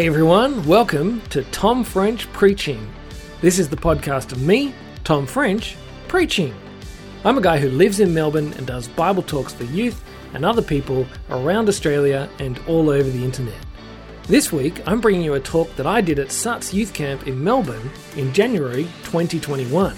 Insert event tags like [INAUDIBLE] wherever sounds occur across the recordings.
Hey everyone, welcome to Tom French Preaching. This is the podcast of me, Tom French, preaching. I'm a guy who lives in Melbourne and does Bible talks for youth and other people around Australia and all over the internet. This week, I'm bringing you a talk that I did at Suts Youth Camp in Melbourne in January 2021.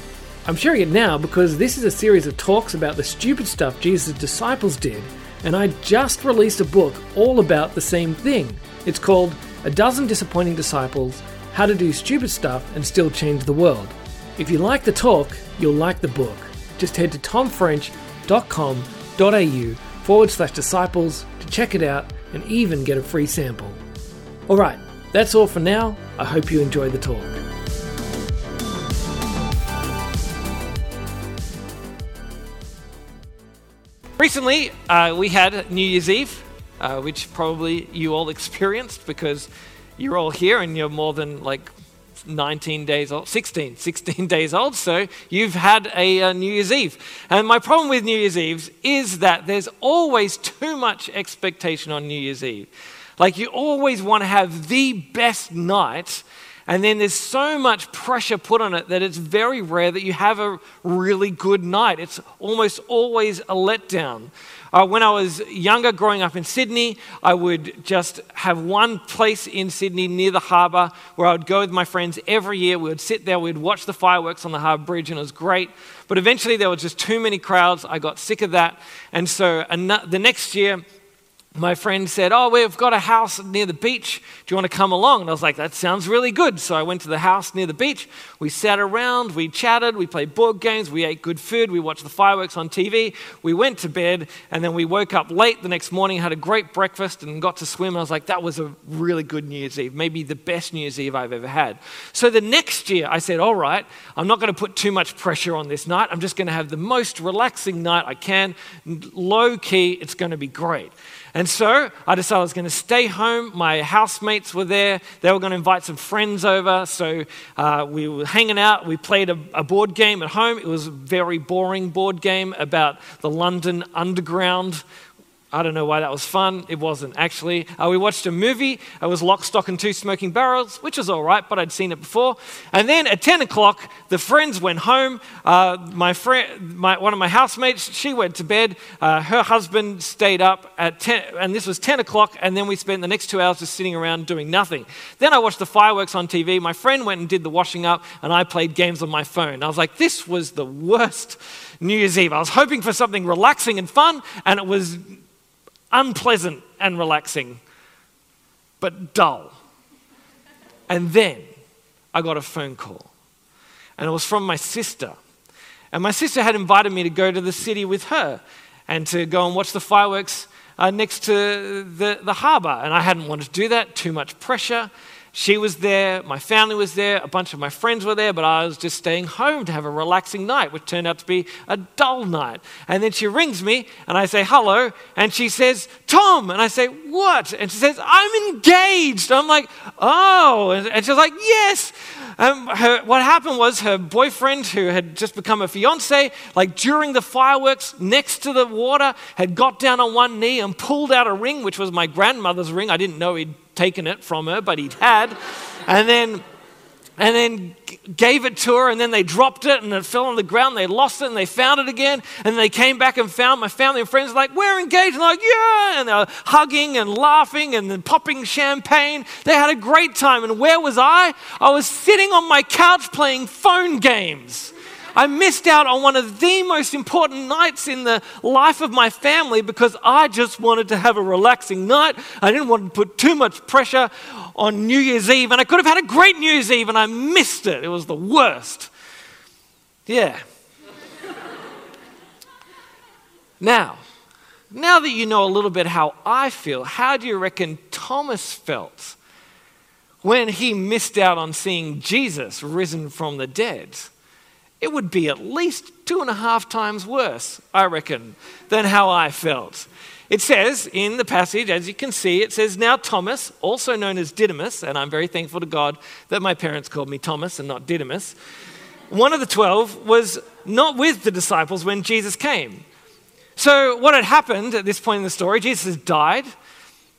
I'm sharing it now because this is a series of talks about the stupid stuff Jesus' disciples did, and I just released a book all about the same thing. It's called A Dozen Disappointing Disciples How to Do Stupid Stuff and Still Change the World. If you like the talk, you'll like the book. Just head to tomfrench.com.au forward slash disciples to check it out and even get a free sample. Alright, that's all for now. I hope you enjoyed the talk. Recently, uh, we had New Year's Eve, uh, which probably you all experienced because you're all here and you're more than like 19 days old, 16, [LAUGHS] 16 days old, so you've had a, uh, New Year's Eve. And my problem with New Year's Eve is that there's always too much expectation on New Year's Eve. Like you always want to have the best night, and then there's so much pressure put on it that it's very rare that you have a really good night. It's almost always a letdown. Uh, when I was younger, growing up in Sydney, I would just have one place in Sydney near the harbour where I would go with my friends every year. We would sit there, we'd watch the fireworks on the harbour bridge, and it was great. But eventually, there were just too many crowds. I got sick of that. And so the next year, my friend said, Oh, we've got a house near the beach. Do you want to come along? And I was like, That sounds really good. So I went to the house near the beach. We sat around, we chatted, we played board games, we ate good food, we watched the fireworks on TV. We went to bed, and then we woke up late the next morning, had a great breakfast, and got to swim. I was like, That was a really good New Year's Eve, maybe the best New Year's Eve I've ever had. So the next year, I said, All right, I'm not going to put too much pressure on this night. I'm just going to have the most relaxing night I can. Low key, it's going to be great. And so I decided I was going to stay home. My housemates were there. They were going to invite some friends over. So uh, we were hanging out. We played a, a, board game at home. It was a very boring board game about the London Underground, I don't know why that was fun. It wasn't actually. Uh, we watched a movie. It was Lock, Stock, and Two Smoking Barrels, which was all right, but I'd seen it before. And then at 10 o'clock, the friends went home. Uh, my friend, my, one of my housemates, she went to bed. Uh, her husband stayed up at 10, and this was 10 o'clock. And then we spent the next two hours just sitting around doing nothing. Then I watched the fireworks on TV. My friend went and did the washing up, and I played games on my phone. I was like, this was the worst New Year's Eve. I was hoping for something relaxing and fun, and it was unpleasant and relaxing, but dull. And then I got a phone call, and it was from my sister. And my sister had invited me to go to the city with her and to go and watch the fireworks uh, next to the, the harbour. And I hadn't wanted to do that, too much pressure. She was there, my family was there, a bunch of my friends were there, but I was just staying home to have a relaxing night, which turned out to be a dull night. And then she rings me, and I say, hello, and she says, Tom. And I say, what? And she says, I'm engaged. I'm like, oh. And she's like, yes. Um, her, what happened was her boyfriend, who had just become a fiance, like during the fireworks next to the water, had got down on one knee and pulled out a ring, which was my grandmother's ring. I didn't know he'd taken it from her, but he'd had. And then and then gave it to her, and then they dropped it, and it fell on the ground. They lost it, and they found it again, and they came back and found my family and friends like, "We're engaged!" And like, "Yeah!" And they're hugging and laughing and then popping champagne. They had a great time. And where was I? I was sitting on my couch playing phone games. I missed out on one of the most important nights in the life of my family because I just wanted to have a relaxing night. I didn't want to put too much pressure on New Year's Eve, and I could have had a great New Year's Eve, and I missed it. It was the worst. Yeah. [LAUGHS] now, now that you know a little bit how I feel, how do you reckon Thomas felt when he missed out on seeing Jesus risen from the dead? It would be at least two and a half times worse, I reckon, than how I felt. It says in the passage, as you can see, it says, Now Thomas, also known as Didymus, and I'm very thankful to God that my parents called me Thomas and not Didymus, one of the twelve was not with the disciples when Jesus came. So, what had happened at this point in the story, Jesus has died,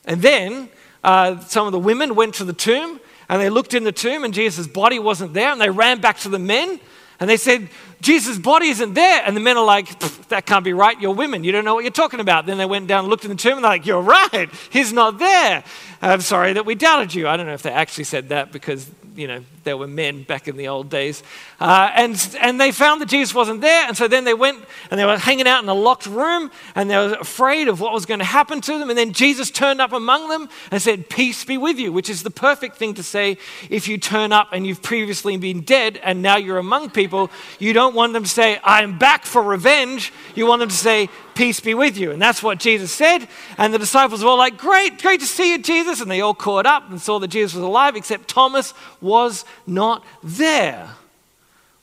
and then uh, some of the women went to the tomb and they looked in the tomb and Jesus' body wasn't there and they ran back to the men and they said, Jesus' body isn't there. And the men are like, that can't be right. You're women. You don't know what you're talking about. Then they went down and looked in the tomb and they're like, you're [LAUGHS] right. He's not there. I'm sorry that we doubted you. I don't know if they actually said that because you know, there were men back in the old days. Uh, and, and they found that Jesus wasn't there. And so then they went and they were hanging out in a locked room and they were afraid of what was going to happen to them. And then Jesus turned up among them and said, Peace be with you, which is the perfect thing to say if you turn up and you've previously been dead and now you're among people. You don't want them to say, I'm back for revenge. You want them to say, Peace be with you. And that's what Jesus said. And the disciples were all like, Great, great to see you, Jesus. And they all caught up and saw that Jesus was alive, except Thomas was not there.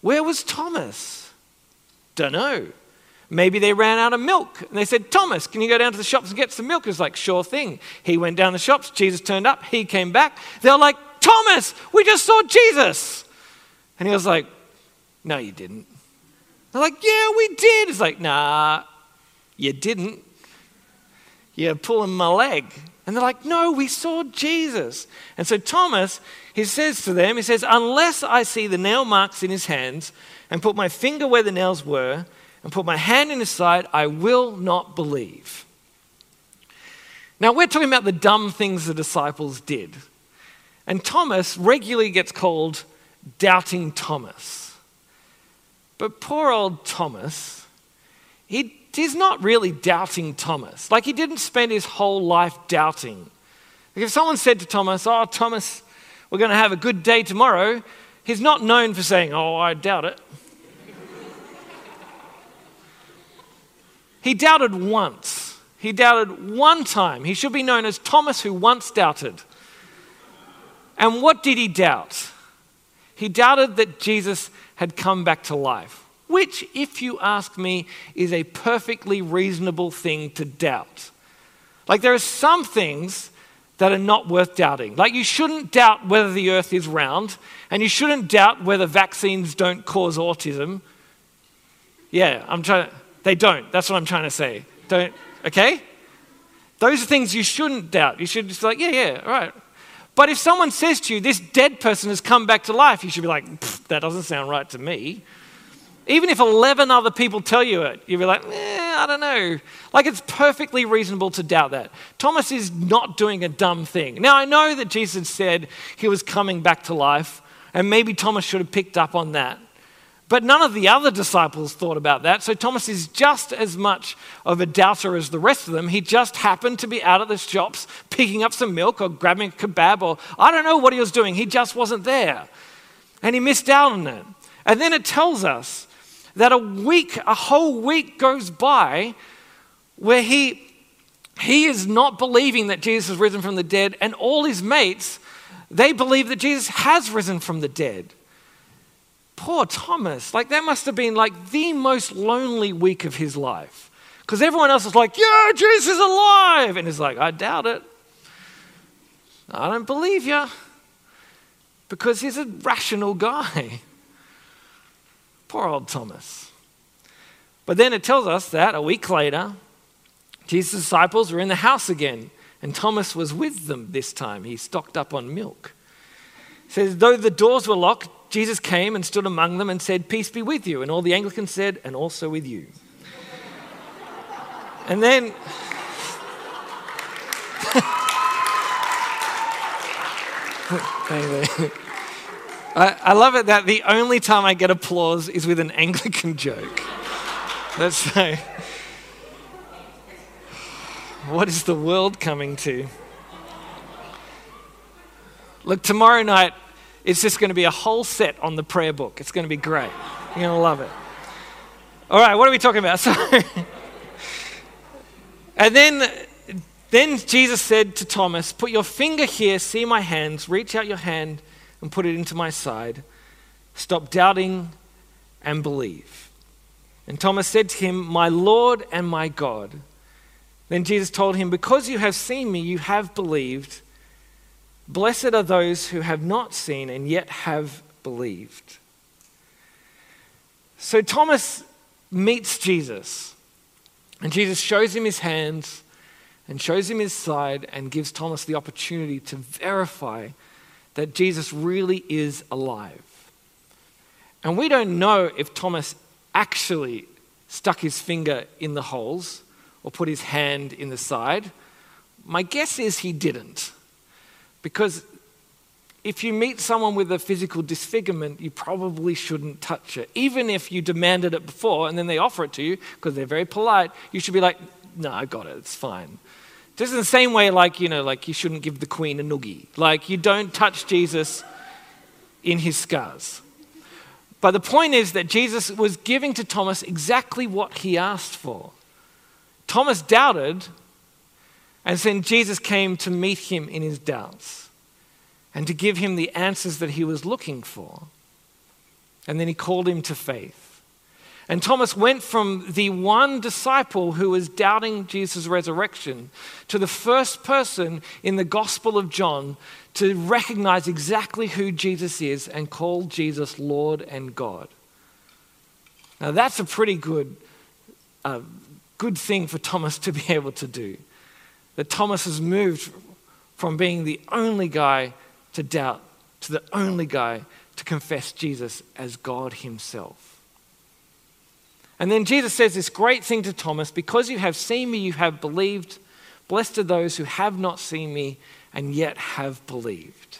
Where was Thomas? Don't know. Maybe they ran out of milk. And they said, Thomas, can you go down to the shops and get some milk? He was like, Sure thing. He went down the shops. Jesus turned up. He came back. They were like, Thomas, we just saw Jesus. And he was like, No, you didn't. They're like, Yeah, we did. He's like, Nah, you didn't. You're pulling my leg. And they're like, No, we saw Jesus. And so Thomas, he says to them, He says, Unless I see the nail marks in his hands and put my finger where the nails were and put my hand in his side, I will not believe. Now, we're talking about the dumb things the disciples did. And Thomas regularly gets called Doubting Thomas. But poor old Thomas, he, he's not really doubting Thomas. Like, he didn't spend his whole life doubting. Like if someone said to Thomas, Oh, Thomas, we're going to have a good day tomorrow, he's not known for saying, Oh, I doubt it. he doubted once. He doubted one time. He should be known as Thomas who once doubted. And what did he doubt? He doubted that Jesus had come back to life which, if you ask me, is a perfectly reasonable thing to doubt. Like, there are some things that are not worth doubting. Like, you shouldn't doubt whether the earth is round, and you shouldn't doubt whether vaccines don't cause autism. Yeah, I'm trying to, they don't. That's what I'm trying to say. Don't, okay? Those are things you shouldn't doubt. You should just be like, yeah, yeah, all right. But if someone says to you, this dead person has come back to life, you should be like, that doesn't sound right to me. Even if 11 other people tell you it, you'll be like, eh, I don't know. Like it's perfectly reasonable to doubt that. Thomas is not doing a dumb thing. Now, I know that Jesus said he was coming back to life, and maybe Thomas should have picked up on that. But none of the other disciples thought about that. So Thomas is just as much of a doubter as the rest of them. He just happened to be out at the shops picking up some milk or grabbing a kebab or I don't know what he was doing. He just wasn't there. And he missed out on it. And then it tells us that a week, a whole week goes by where he, he is not believing that Jesus has risen from the dead, and all his mates, they believe that Jesus has risen from the dead. Poor Thomas, like that must have been like the most lonely week of his life. Because everyone else is like, yeah, Jesus is alive. And he's like, I doubt it. I don't believe you. Because he's a rational guy. [LAUGHS] Poor old Thomas. But then it tells us that a week later, Jesus' disciples were in the house again, and Thomas was with them this time. He stocked up on milk. It says, though the doors were locked, Jesus came and stood among them and said, Peace be with you. And all the Anglicans said, And also with you. [LAUGHS] and then. [LAUGHS] I, I love it that the only time I get applause is with an Anglican joke. That's so. What is the world coming to? Look, tomorrow night, it's just going to be a whole set on the prayer book. It's going to be great. You're going to love it. All right, what are we talking about? [LAUGHS] So, and then, then Jesus said to Thomas, Put your finger here, see my hands, reach out your hand and put it into my side. Stop doubting and believe. And Thomas said to him, My Lord and my God. Then Jesus told him, Because you have seen me, you have believed. Blessed are those who have not seen and yet have believed. So Thomas meets Jesus, and Jesus shows him his hands and shows him his side and gives Thomas the opportunity to verify that Jesus really is alive. And we don't know if Thomas actually stuck his finger in the holes or put his hand in the side. My guess is he didn't. Because if you meet someone with a physical disfigurement, you probably shouldn't touch it. Even if you demanded it before and then they offer it to you because they're very polite, you should be like, no, I got it, it's fine. Just in the same way, like, you know, like you shouldn't give the queen a noogie. Like, you don't touch Jesus in his scars. But the point is that Jesus was giving to Thomas exactly what he asked for. Thomas doubted, and then Jesus came to meet him in his doubts and to give him the answers that he was looking for. And then he called him to faith. And Thomas went from the one disciple who was doubting Jesus' resurrection to the first person in the Gospel of John to recognize exactly who Jesus is and call Jesus Lord and God. Now, that's a pretty good, uh, good thing for Thomas to be [LAUGHS] able to do. That Thomas has moved from being the only guy to doubt to the only guy to confess Jesus as God Himself. And then Jesus says this great thing to Thomas because you have seen me, you have believed. Blessed are those who have not seen me and yet have believed.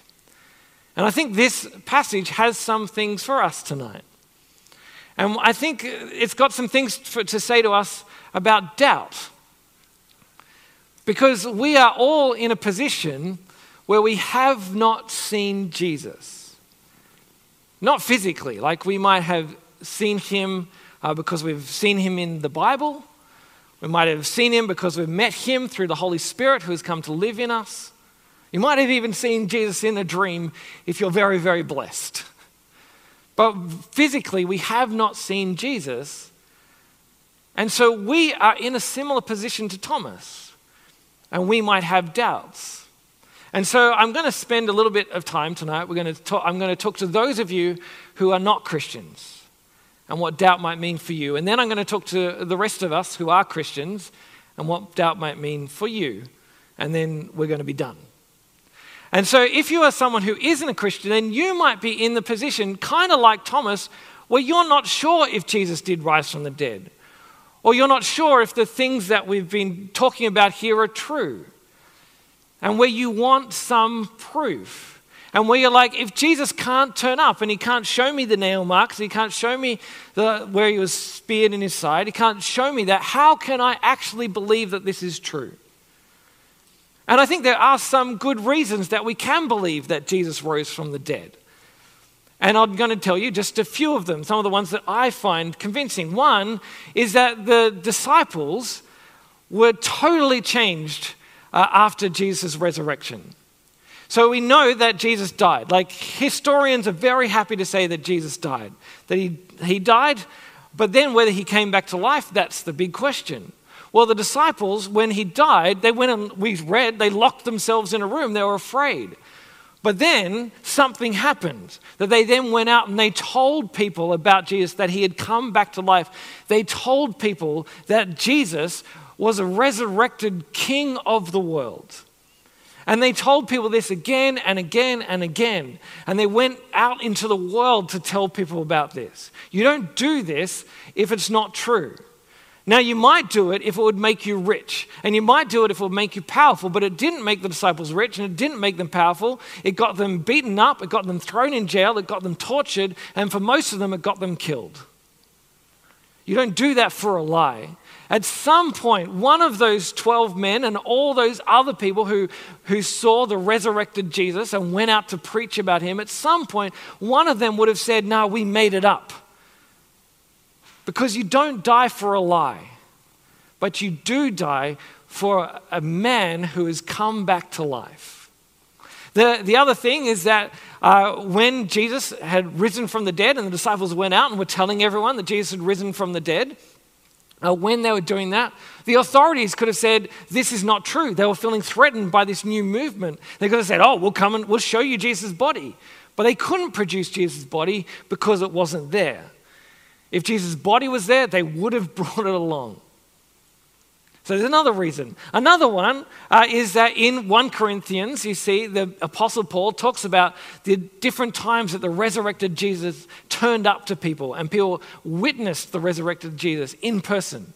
And I think this passage has some things for us tonight. And I think it's got some things for, to say to us about doubt. Because we are all in a position where we have not seen Jesus. Not physically, like we might have seen him uh, because we've seen him in the Bible. We might have seen him because we've met him through the Holy Spirit who has come to live in us. You might have even seen Jesus in a dream if you're very, very blessed. But physically, we have not seen Jesus. And so we are in a similar position to Thomas, and we might have doubts. And so I'm going to spend a little bit of time tonight. We're going to talk, I'm going to talk to those of you who are not Christians and what doubt might mean for you. And then I'm going to talk to the rest of us who are Christians and what doubt might mean for you. And then we're going to be done. And so, if you are someone who isn't a Christian, then you might be in the position, kind of like Thomas, where you're not sure if Jesus did rise from the dead, or you're not sure if the things that we've been talking about here are true, and where you want some proof. And where you're like, if Jesus can't turn up and he can't show me the nail marks, he can't show me the, where he was speared in his side, he can't show me that, how can I actually believe that this is true? And I think there are some good reasons that we can believe that Jesus rose from the dead. And I'm going to tell you just a few of them, some of the ones that I find convincing. One is that the disciples were totally changed uh, after Jesus' resurrection. So we know that Jesus died. Like historians are very happy to say that Jesus died, that he, he died, but then whether he came back to life, that's the big question. Well, the disciples, when he died, they went and we read, they locked themselves in a room. They were afraid. But then something happened that they then went out and they told people about Jesus, that he had come back to life. They told people that Jesus was a resurrected king of the world. And they told people this again and again and again. And they went out into the world to tell people about this. You don't do this if it's not true. Now, you might do it if it would make you rich, and you might do it if it would make you powerful, but it didn't make the disciples rich and it didn't make them powerful. It got them beaten up, it got them thrown in jail, it got them tortured, and for most of them, it got them killed. You don't do that for a lie. At some point, one of those 12 men and all those other people who, who saw the resurrected Jesus and went out to preach about him, at some point, one of them would have said, No, we made it up. Because you don't die for a lie, but you do die for a man who has come back to life. The, the other thing is that uh, when Jesus had risen from the dead and the disciples went out and were telling everyone that Jesus had risen from the dead, uh, when they were doing that, the authorities could have said, This is not true. They were feeling threatened by this new movement. They could have said, Oh, we'll come and we'll show you Jesus' body. But they couldn't produce Jesus' body because it wasn't there. If Jesus' body was there, they would have [LAUGHS] brought it along. So there's another reason. Another one uh, is that in 1 Corinthians, you see, the Apostle Paul talks about the different times that the resurrected Jesus turned up to people and people witnessed the resurrected Jesus in person.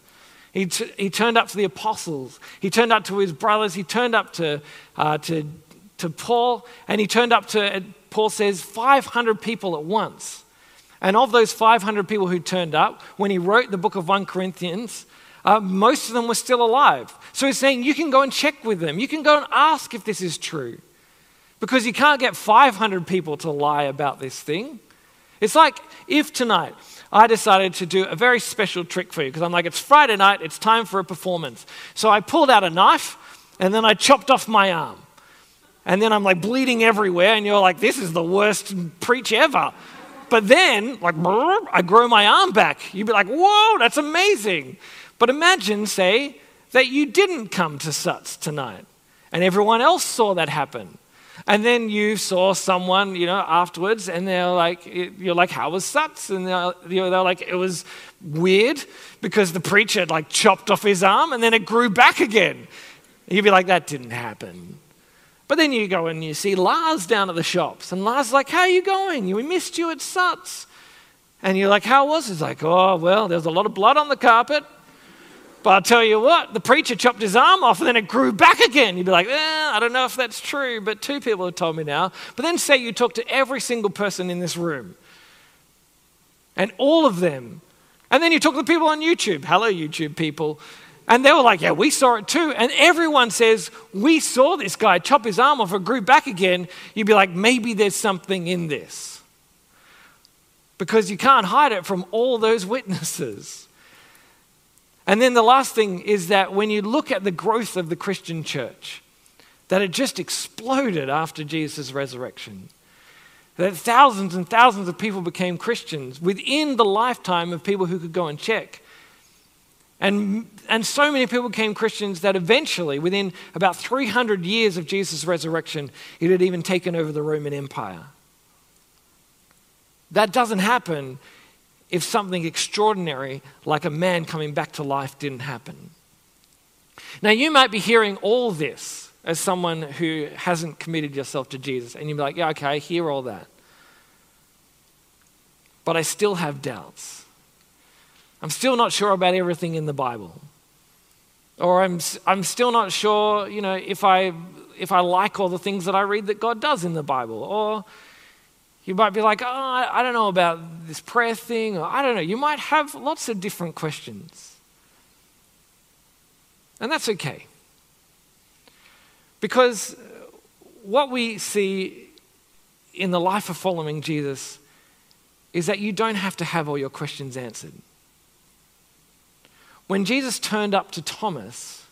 He, t- he turned up to the apostles, he turned up to his brothers, he turned up to, uh, to, to Paul, and he turned up to, Paul says, 500 people at once. And of those 500 people who turned up, when he wrote the book of 1 Corinthians, uh, most of them were still alive. So he's saying you can go and check with them. You can go and ask if this is true. Because you can't get 500 people to lie about this thing. It's like if tonight I decided to do a very special trick for you, because I'm like, it's Friday night, it's time for a performance. So I pulled out a knife and then I chopped off my arm. And then I'm like bleeding everywhere, and you're like, this is the worst preach ever. But then, like, I grow my arm back. You'd be like, whoa, that's amazing. But imagine, say, that you didn't come to Suts tonight and everyone else saw that happen. And then you saw someone, you know, afterwards, and they're like, you're like, how was Suts? And they're, they're like, it was weird because the preacher had like chopped off his arm and then it grew back again. You'd be like, that didn't happen. But then you go and you see Lars down at the shops, and Lars like, how are you going? We missed you at Suts. And you're like, how was it? He's like, oh, well, there's a lot of blood on the carpet. But I'll tell you what, the preacher chopped his arm off and then it grew back again. You'd be like, eh, I don't know if that's true, but two people have told me now. But then say you talk to every single person in this room and all of them. And then you talk to the people on YouTube. Hello, YouTube people. And they were like, Yeah, we saw it too. And everyone says, We saw this guy chop his arm off and grew back again. You'd be like, Maybe there's something in this. Because you can't hide it from all those witnesses. And then the last thing is that when you look at the growth of the Christian church, that it just exploded after Jesus' resurrection. That thousands and thousands of people became Christians within the lifetime of people who could go and check. And, and so many people became Christians that eventually, within about 300 years of Jesus' resurrection, it had even taken over the Roman Empire. That doesn't happen if something extraordinary like a man coming back to life didn't happen. Now, you might be hearing all this as someone who hasn't committed yourself to Jesus, and you'd be like, yeah, okay, I hear all that. But I still have doubts. I'm still not sure about everything in the Bible. Or I'm, I'm still not sure, you know, if I, if I like all the things that I read that God does in the Bible. Or you might be like, oh, I don't know about this prayer thing, or I don't know. You might have lots of different questions. And that's okay. Because what we see in the life of following Jesus is that you don't have to have all your questions answered. When Jesus turned up to Thomas,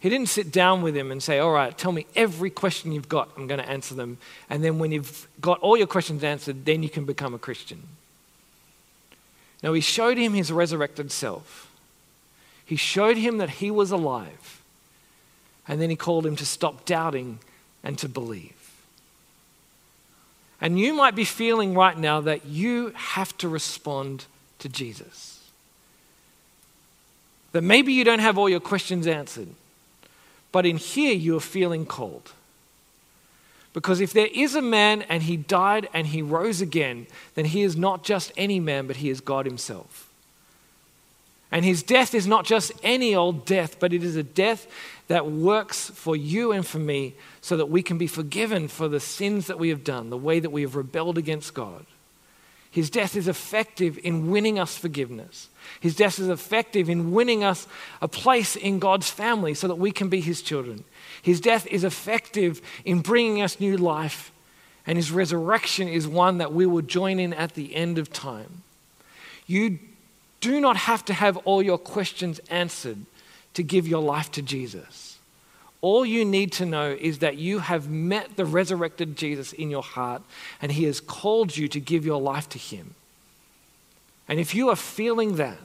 he didn't sit down with him and say, All right, tell me every question you've got. I'm going to answer them. And then when you've got all your questions answered, then you can become a Christian. No, he showed him his resurrected self. He showed him that he was alive. And then he called him to stop doubting and to believe. And you might be feeling right now that you have to respond to Jesus. That maybe you don't have all your questions answered. But in here, you are feeling cold. Because if there is a man and he died and he rose again, then he is not just any man, but he is God himself. And his death is not just any old death, but it is a death that works for you and for me so that we can be forgiven for the sins that we have done, the way that we have rebelled against God. His death is effective in winning us forgiveness. His death is effective in winning us a place in God's family so that we can be His children. His death is effective in bringing us new life. And His resurrection is one that we will join in at the end of time. You do not have to have all your questions answered to give your life to Jesus. All you need to know is that you have met the resurrected Jesus in your heart and he has called you to give your life to him. And if you are feeling that,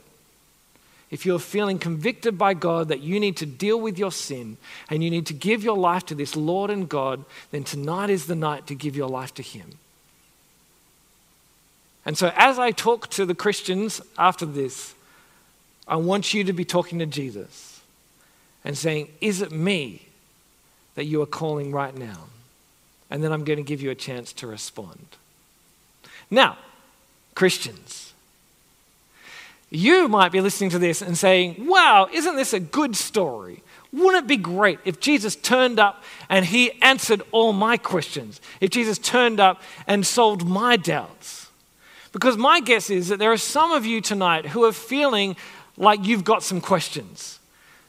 if you're feeling convicted by God that you need to deal with your sin and you need to give your life to this Lord and God, then tonight is the night to give your life to Him. And so, as I talk to the Christians after this, I want you to be talking to Jesus. and saying, Is it me that you are calling right now? And then I'm going to give you a chance to respond. Now, Christians, you might be listening to this and saying, Wow, isn't this a good story? Wouldn't it be great if Jesus turned up and he answered all my questions? If Jesus turned up and solved my doubts? Because my guess is that there are some of you tonight who are feeling like you've got some questions.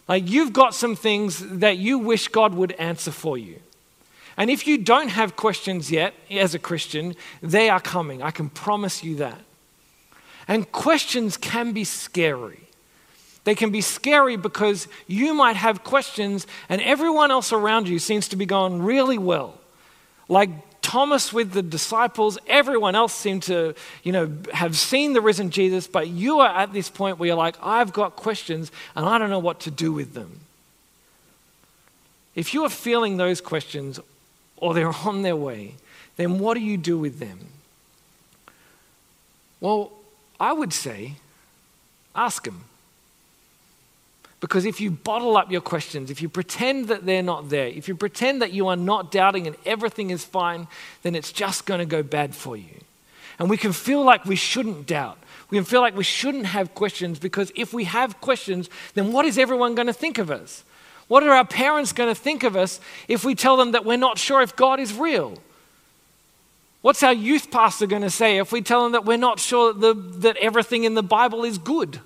Like you've got some things that you wish God would answer for you. And if you don't have questions yet as a Christian, they are coming. I can promise you that. And questions can be scary. They can be scary because you might have questions and everyone else around you seems to be going really well. Like Thomas with the disciples, everyone else seemed to, you know, have seen the risen Jesus, but you are at this point where you're like, I've got questions and I don't know what to do with them. If you are feeling those questions or they're [LAUGHS] on their way, then what do you do with them? Well, I would say ask them. Because if you bottle up your questions, if you pretend that they're not there, if you pretend that you are not doubting and everything is fine, then it's just going to go bad for you. And we can feel like we shouldn't doubt. We can feel like we shouldn't have questions because if we have questions, then what is everyone going to think of us? What are our parents going to think of us if we tell them that we're not sure if God is real? What's our youth pastor going to say if we tell them that we're not sure that, the, that everything in the Bible is good?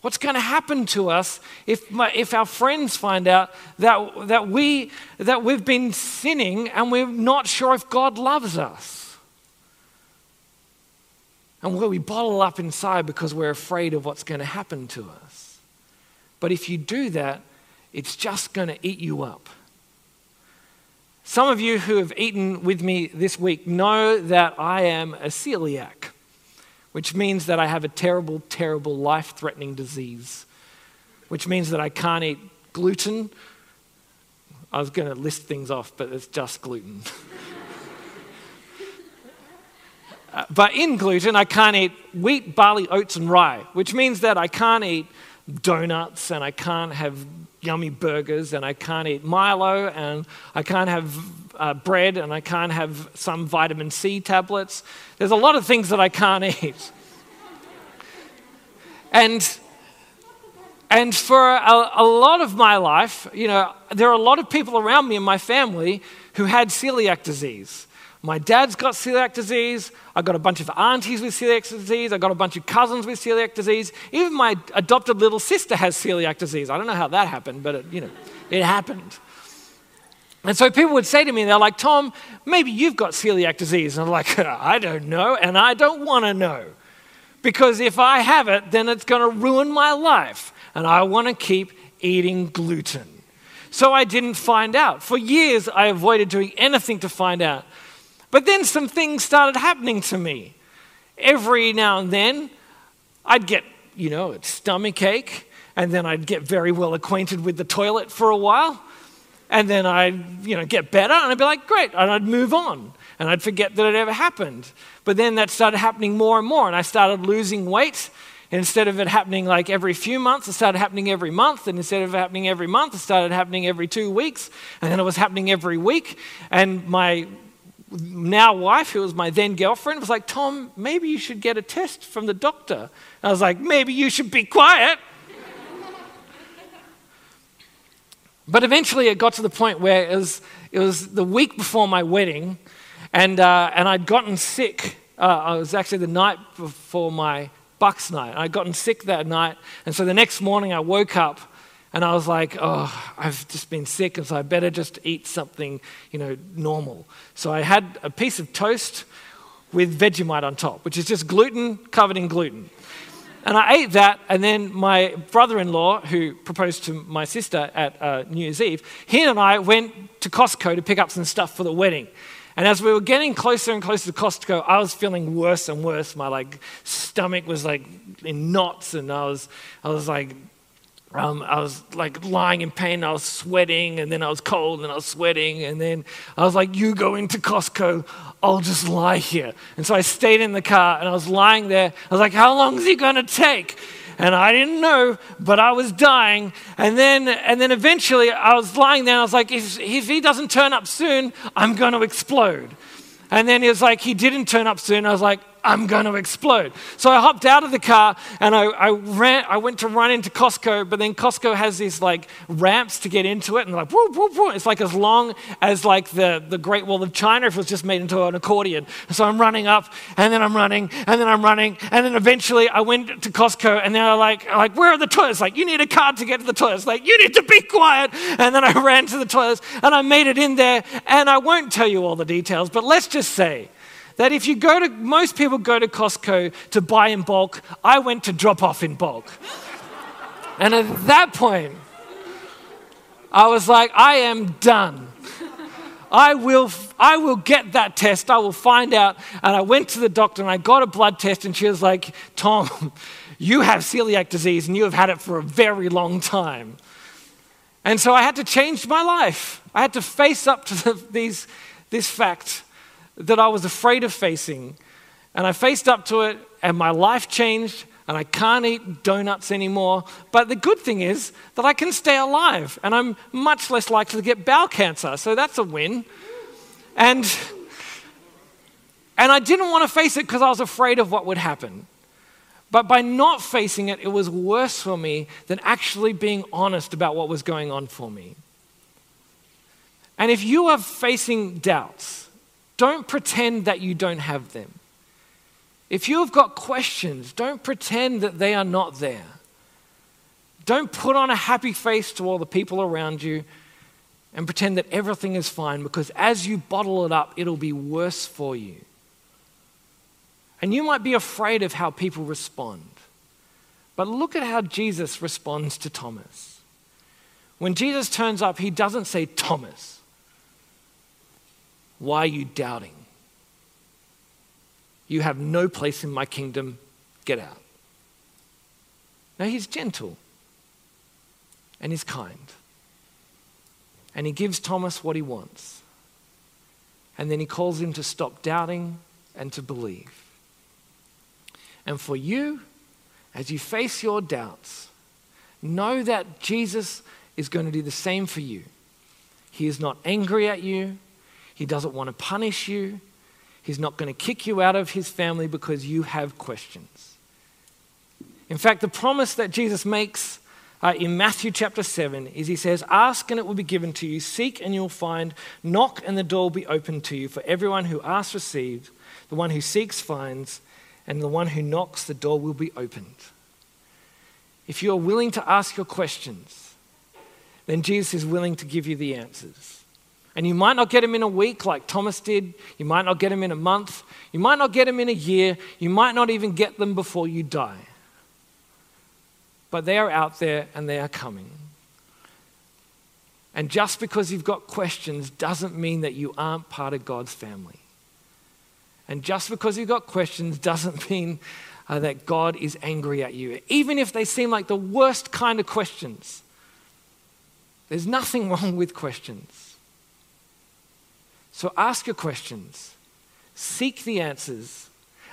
What's going to happen to us if, my, if our friends find out that, that, we, that we've been sinning and we're not sure if God loves us? And where we bottle up inside because we're afraid of what's going to happen to us? But if you do that, it's just going to eat you up. Some of you who have eaten with me this week know that I am a celiac which means that I have a terrible, terrible, life threatening disease, which means that I can't eat gluten. I was going to list things off, but it's just gluten. [LAUGHS] uh, but in gluten, I can't eat wheat, barley, oats, and rye, which means that I can't eat donuts and I can't have yummy burgers and I can't eat Milo and I can't have uh, bread and I can't have some vitamin C tablets. There's a lot of things that I can't [LAUGHS] eat. and and for a, a, lot of my life, you know, there are a lot of people around me in my family who had celiac disease. My dad's got celiac disease. I've got a bunch of aunties with celiac disease. I've got a bunch of cousins with celiac disease. Even my adopted little sister has celiac disease. I don't know how that happened, but it, you know, it happened. And so people would say to me, they're like, Tom, maybe you've got celiac disease. And I'm like, [LAUGHS] I don't know, and I don't want to know. Because if I have it, then it's going to ruin my life. And I want to keep eating gluten. So I didn't find out. For years, I avoided doing anything to find out. But then some things started happening to me. Every now and then, I'd get, you know, a stomach ache, and then I'd get very well acquainted with the toilet for a while, and then I'd, you know, get better, and I'd be like, great, and I'd move on, and I'd forget that it ever happened. But then that started happening more and more, and I started losing weight. Instead of it happening like every few months, it started happening every month. And instead of happening every month, it started happening every two weeks. And then it was happening every week. And my now wife, who was my then girlfriend, was like, Tom, maybe you should get a test from the doctor. And I was like, maybe you should be quiet. but eventually it got to the point where it was, it was the week before my wedding, and, uh, and I'd gotten sick. Uh, it was actually the night before my Bucks night. I'd gotten sick that night, and so the next morning I woke up and I was like, oh, I've just been sick, and so I better just eat something, you know, normal. So I had a piece of toast with Vegemite on top, which is just gluten covered in gluten. And I ate that, and then my brother in law, who proposed to my sister at uh, New Year's Eve, he and I went to Costco to pick up some stuff for the wedding. And as we were getting closer and closer to Costco, I was feeling worse and worse. My like stomach was like in knots, and I was, I was like um, I was like lying in pain. I was sweating, and then I was cold, and I was sweating, and then I was like, "You go into Costco. I'll just lie here." And so I stayed in the car, and I was lying there. I was like, "How long is he going to take?" and I didn't know, but I was dying. And then, and then eventually I was lying there, I was like, if, if he doesn't turn up soon, I'm going to explode. And then he was like, he didn't turn up soon. I was like, I'm going to explode. So I hopped out of the car and I, I, ran, I went to run into Costco, but then Costco has these like ramps to get into it and like, whoop, whoop, whoop. It's like as long as like the, the Great Wall of China if it was just made into an accordion. So I'm running up and then I'm running and then I'm running. And then eventually I went to Costco and they're like, like, where are the toilets? Like, you need a card to get to the toilets. Like, you need to be quiet. And then I [LAUGHS] ran to the toilets and I made it in there. And I won't tell you all the details, but let's just say that if you go to, most people go to Costco to buy in bulk. I went to drop off in bulk. and at that point, I was like, I am done. I will, I will get that test. I will find out. And I went to the doctor and I got a blood test, and she was like, Tom, you have celiac disease and you have had it for a very long time. And so I had to change my life. I had to face up to the, these, this fact that I was afraid of facing. And I faced up to it, and my life changed, and I can't eat donuts anymore. But the good thing is that I can stay alive, and I'm much less likely to get bowel cancer. So that's a win. And, and I didn't want to face it because I was afraid of what would happen. But by not facing it, it was worse for me than actually being honest about what was going on for me. And if you are facing doubts, don't pretend that you don't have them. If you have got questions, don't pretend that they are not there. Don't put on a happy face to all the people around you and pretend that everything is fine because as you bottle it up, it'll be worse for you. And you might be afraid of how people respond. But look at how Jesus responds to Thomas. When Jesus turns up, he doesn't say, Thomas. Why are you doubting? You have no place in my kingdom. Get out. Now, he's gentle and he's kind. And he gives Thomas what he wants. And then he calls him to stop doubting and to believe. And for you, as you face your doubts, know that Jesus is going to do the same for you. He is not angry at you. He doesn't want to punish you. He's not going to kick you out of his family because you have questions. In fact, the promise that Jesus makes uh, in Matthew chapter 7 is He says, Ask and it will be given to you, seek and you'll find, knock and the door will be opened to you. For everyone who asks receives, the one who seeks finds, and the one who knocks, the door will be opened. If you are willing to ask your questions, then Jesus is willing to give you the answers. And you might not get them in a week like Thomas did. You might not get them in a month. You might not get them in a year. You might not even get them before you die. But they are out there and they are coming. And just because you've got questions doesn't mean that you aren't part of God's family. And just because you've got questions doesn't [LAUGHS] mean uh, that God is angry at you, even if they seem like the worst kind of questions. There's nothing [LAUGHS] wrong with questions. So ask your questions, seek the answers.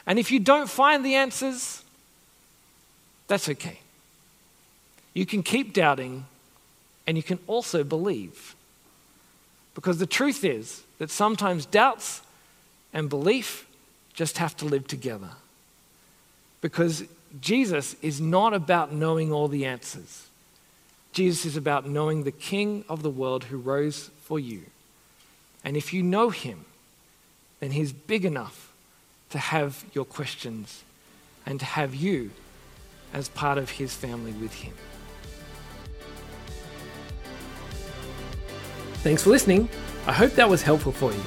And if you don't find the answers, that's okay. You can keep doubting and you can also believe. Because the truth is that sometimes doubts and belief just have to live together. Because Jesus is not about knowing all the answers. Jesus is about knowing the King of the world who rose for you. And if you know Him, then He's big enough to have your questions and to have you as part of His family with Him. Thanks for listening. I hope that was helpful for you.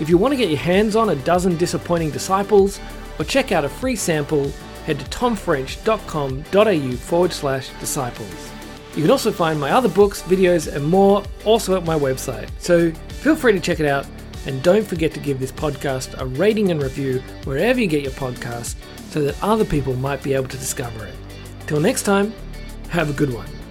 If you want to get your hands on a dozen disappointing disciples or check out a free sample, head to tomfrench.com.au forward slash disciples. You can also find my other books, videos, and more also at my website. So feel free to check it out. And don't forget to give this podcast a rating and review wherever you get your podcast so that other people might be able to discover it. Till next time, have a good one.